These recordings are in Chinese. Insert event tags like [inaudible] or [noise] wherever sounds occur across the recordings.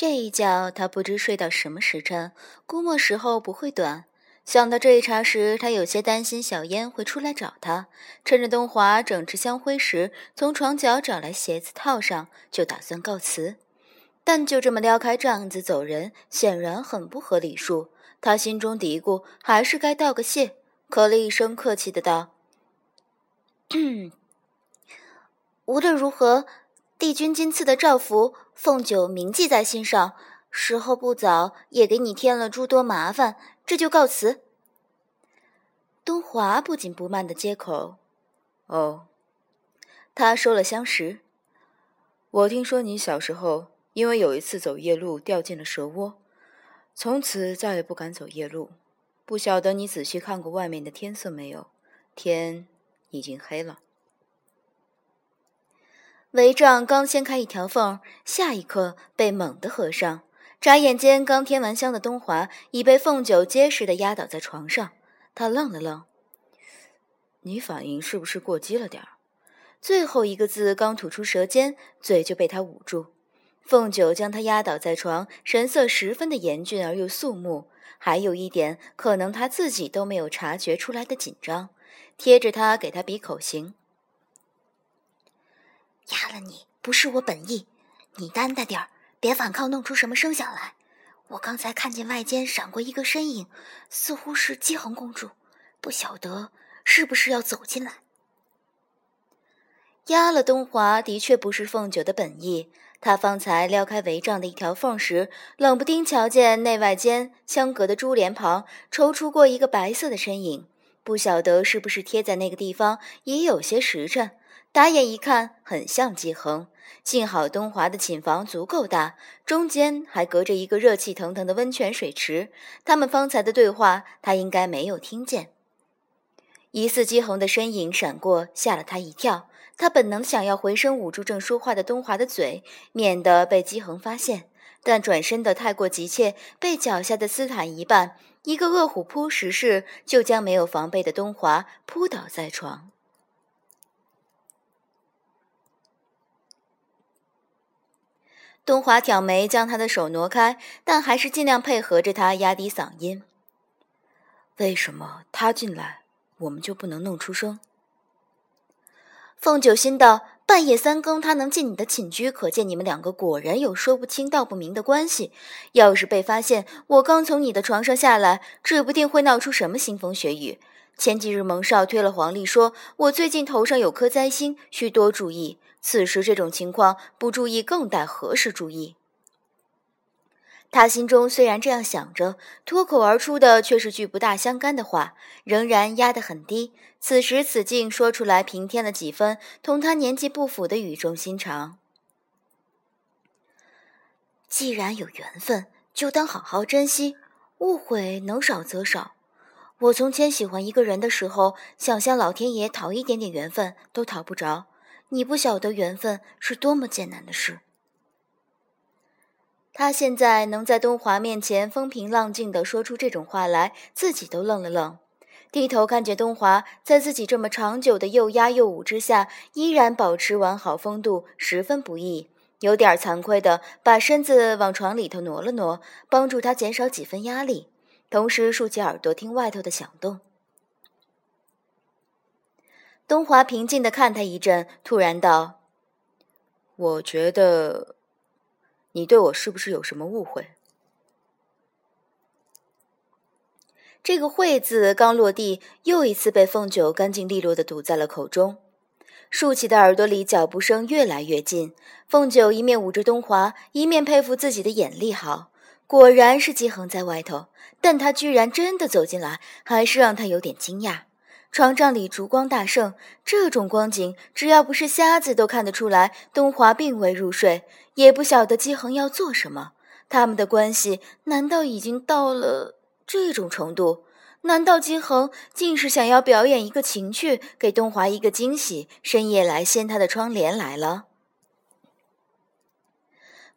这一觉他不知睡到什么时辰，估摸时候不会短。想到这一茬时，他有些担心小燕会出来找他。趁着东华整治香灰时，从床角找来鞋子套上，就打算告辞。但就这么撩开帐子走人，显然很不合礼数。他心中嘀咕，还是该道个谢。咳了一声，客气的道：“ [coughs] 无论如何，帝君今赐的诏符，凤九铭记在心上。时候不早，也给你添了诸多麻烦。”这就告辞。东华不紧不慢的接口：“哦。”他收了香石。我听说你小时候因为有一次走夜路掉进了蛇窝，从此再也不敢走夜路。不晓得你仔细看过外面的天色没有？天已经黑了。帷帐刚掀开一条缝，下一刻被猛地合上。眨眼间，刚添完香的东华已被凤九结实的压倒在床上。他愣了愣：“你反应是不是过激了点儿？”最后一个字刚吐出舌尖，嘴就被他捂住。凤九将他压倒在床，神色十分的严峻而又肃穆，还有一点可能他自己都没有察觉出来的紧张，贴着他给他比口型：“压了你不是我本意，你担待点儿。”别反抗，弄出什么声响来！我刚才看见外间闪过一个身影，似乎是姬恒公主，不晓得是不是要走进来。压了东华的确不是凤九的本意。他方才撩开帷帐的一条缝时，冷不丁瞧见内外间相隔的珠帘旁抽出过一个白色的身影，不晓得是不是贴在那个地方也有些时辰。打眼一看，很像姬恒。幸好东华的寝房足够大，中间还隔着一个热气腾腾的温泉水池。他们方才的对话，他应该没有听见。疑似姬恒的身影闪过，吓了他一跳。他本能想要回身捂住正说话的东华的嘴，免得被姬恒发现，但转身的太过急切，被脚下的斯坦一绊，一个饿虎扑食式，就将没有防备的东华扑倒在床。东华挑眉，将他的手挪开，但还是尽量配合着他，压低嗓音：“为什么他进来，我们就不能弄出声？”凤九心道：“半夜三更，他能进你的寝居，可见你们两个果然有说不清道不明的关系。要是被发现，我刚从你的床上下来，指不定会闹出什么腥风血雨。前几日蒙少推了黄历，说我最近头上有颗灾星，需多注意。”此时这种情况不注意，更待何时注意？他心中虽然这样想着，脱口而出的却是句不大相干的话，仍然压得很低。此时此境说出来，平添了几分同他年纪不符的语重心长。既然有缘分，就当好好珍惜，误会能少则少。我从前喜欢一个人的时候，想向老天爷讨一点点缘分，都讨不着。你不晓得缘分是多么艰难的事。他现在能在东华面前风平浪静地说出这种话来，自己都愣了愣，低头看见东华在自己这么长久的又压又捂之下，依然保持完好风度，十分不易，有点惭愧的把身子往床里头挪了挪，帮助他减少几分压力，同时竖起耳朵听外头的响动。东华平静地看他一阵，突然道：“我觉得，你对我是不是有什么误会？”这个“会”字刚落地，又一次被凤九干净利落的堵在了口中。竖起的耳朵里脚步声越来越近。凤九一面捂着东华，一面佩服自己的眼力好，果然是姬恒在外头，但他居然真的走进来，还是让他有点惊讶。床帐里烛光大盛，这种光景，只要不是瞎子都看得出来。东华并未入睡，也不晓得姬恒要做什么。他们的关系难道已经到了这种程度？难道姬恒竟是想要表演一个情趣，给东华一个惊喜，深夜来掀他的窗帘来了？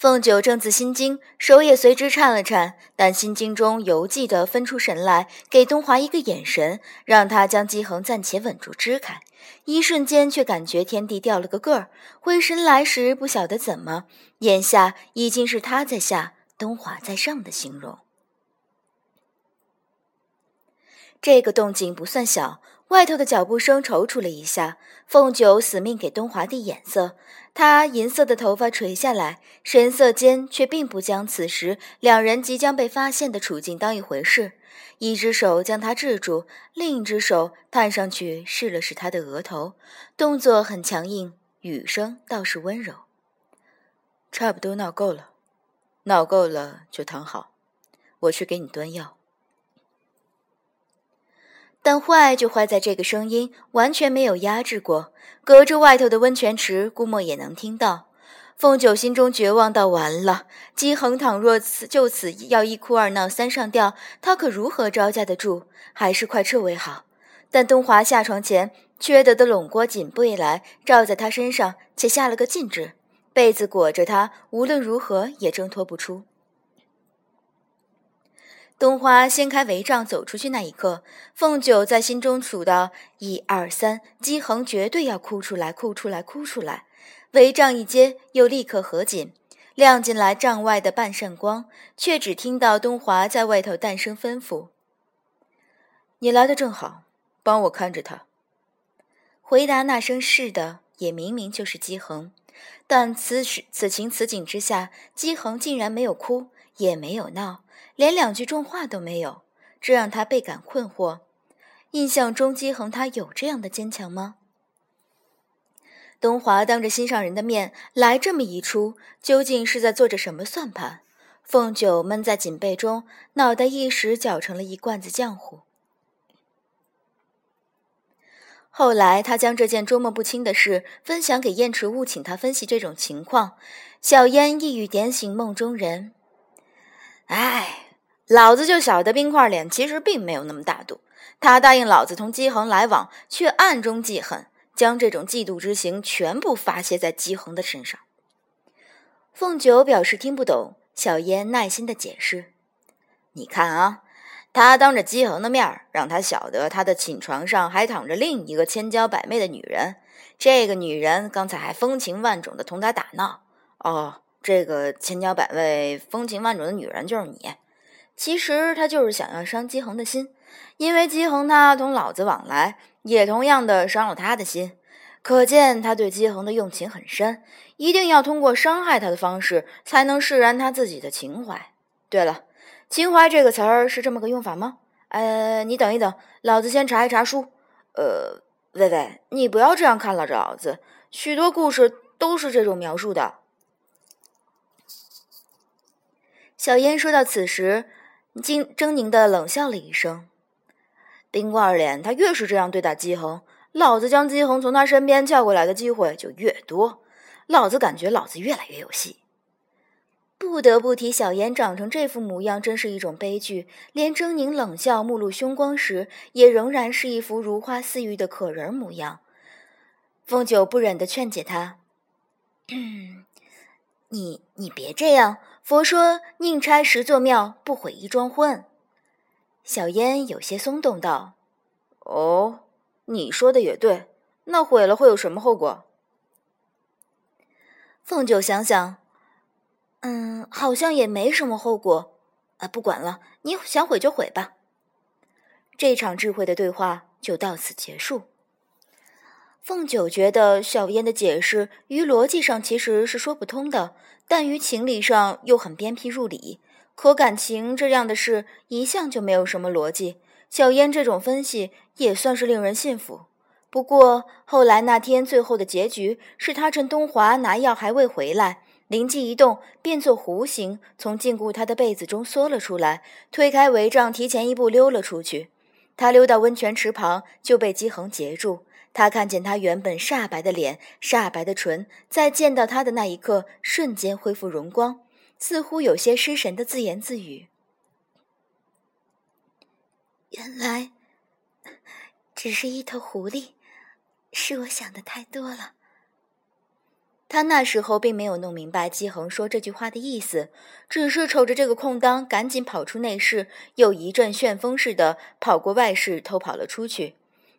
凤九正自心惊，手也随之颤了颤，但心惊中犹记得分出神来，给东华一个眼神，让他将姬恒暂且稳住支开。一瞬间，却感觉天地掉了个个儿。回神来时，不晓得怎么，眼下已经是他在下，东华在上的形容。这个动静不算小，外头的脚步声踌躇了一下。凤九死命给东华递眼色，他银色的头发垂下来，神色间却并不将此时两人即将被发现的处境当一回事。一只手将他制住，另一只手探上去试了试他的额头，动作很强硬，语声倒是温柔：“差不多闹够了，闹够了就躺好，我去给你端药。”但坏就坏在这个声音完全没有压制过，隔着外头的温泉池，估摸也能听到。凤九心中绝望到完了，姬恒倘若此就此要一哭二闹三上吊，他可如何招架得住？还是快撤为好。但东华下床前，缺德的拢过锦被来，罩在他身上，且下了个禁制，被子裹着他，无论如何也挣脱不出。东华掀开帷帐走出去那一刻，凤九在心中数到一二三，姬恒绝对要哭出来，哭出来，哭出来。帷帐一揭，又立刻合紧，亮进来帐外的半扇光，却只听到东华在外头淡声吩咐：“你来的正好，帮我看着他。”回答那声“是的”，也明明就是姬恒，但此时此情此景之下，姬恒竟然没有哭，也没有闹。连两句重话都没有，这让他倍感困惑。印象中，姬恒他有这样的坚强吗？东华当着心上人的面来这么一出，究竟是在做着什么算盘？凤九闷在锦被中，脑袋一时搅成了一罐子浆糊。后来，他将这件捉摸不清的事分享给燕池雾，请他分析这种情况。小燕一语点醒梦中人：“哎。”老子就晓得冰块脸其实并没有那么大度，他答应老子同姬恒来往，却暗中记恨，将这种嫉妒之情全部发泄在姬恒的身上。凤九表示听不懂，小燕耐心的解释：“你看啊，他当着姬恒的面让他晓得他的寝床上还躺着另一个千娇百媚的女人，这个女人刚才还风情万种的同他打闹。哦，这个千娇百媚、风情万种的女人就是你。”其实他就是想要伤姬恒的心，因为姬恒他同老子往来，也同样的伤了他的心。可见他对姬恒的用情很深，一定要通过伤害他的方式，才能释然他自己的情怀。对了，情怀这个词儿是这么个用法吗？呃，你等一等，老子先查一查书。呃，喂喂，你不要这样看老着老子，许多故事都是这种描述的。小燕说到此时。惊狰狞的冷笑了一声，冰棍脸，他越是这样对待姬恒，老子将姬恒从他身边叫过来的机会就越多。老子感觉老子越来越有戏。不得不提，小妍长成这副模样，真是一种悲剧。连狰狞冷笑、目露凶光时，也仍然是一副如花似玉的可人模样。凤九不忍地劝解他：“ [clears throat] 你你别这样。”佛说：“宁拆十座庙，不毁一桩婚。”小烟有些松动道：“哦，你说的也对。那毁了会有什么后果？”凤九想想，嗯，好像也没什么后果。啊，不管了，你想毁就毁吧。这场智慧的对话就到此结束。凤九觉得小燕的解释于逻辑上其实是说不通的。但于情理上又很鞭辟入里，可感情这样的事一向就没有什么逻辑。小燕这种分析也算是令人信服。不过后来那天最后的结局是他趁东华拿药还未回来，灵机一动，变作弧形从禁锢他的被子中缩了出来，推开帷帐，提前一步溜了出去。他溜到温泉池旁，就被姬恒截住。他看见他原本煞白的脸、煞白的唇，在见到他的那一刻，瞬间恢复荣光，似乎有些失神的自言自语：“原来只是一头狐狸，是我想的太多了。”他那时候并没有弄明白姬恒说这句话的意思，只是瞅着这个空当，赶紧跑出内室，又一阵旋风似的跑过外室，偷跑了出去。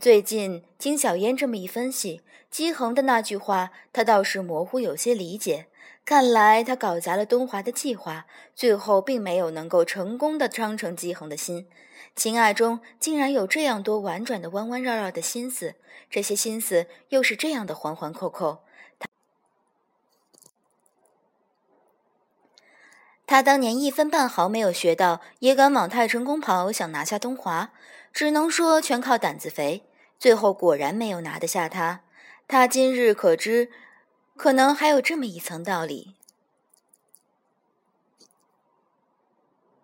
最近听小烟这么一分析，姬恒的那句话，他倒是模糊有些理解。看来他搞砸了东华的计划，最后并没有能够成功的伤成姬恒的心。情爱中竟然有这样多婉转的弯弯绕绕的心思，这些心思又是这样的环环扣扣。他当年一分半毫没有学到，也敢往太成宫跑，想拿下东华，只能说全靠胆子肥。最后果然没有拿得下他。他今日可知，可能还有这么一层道理。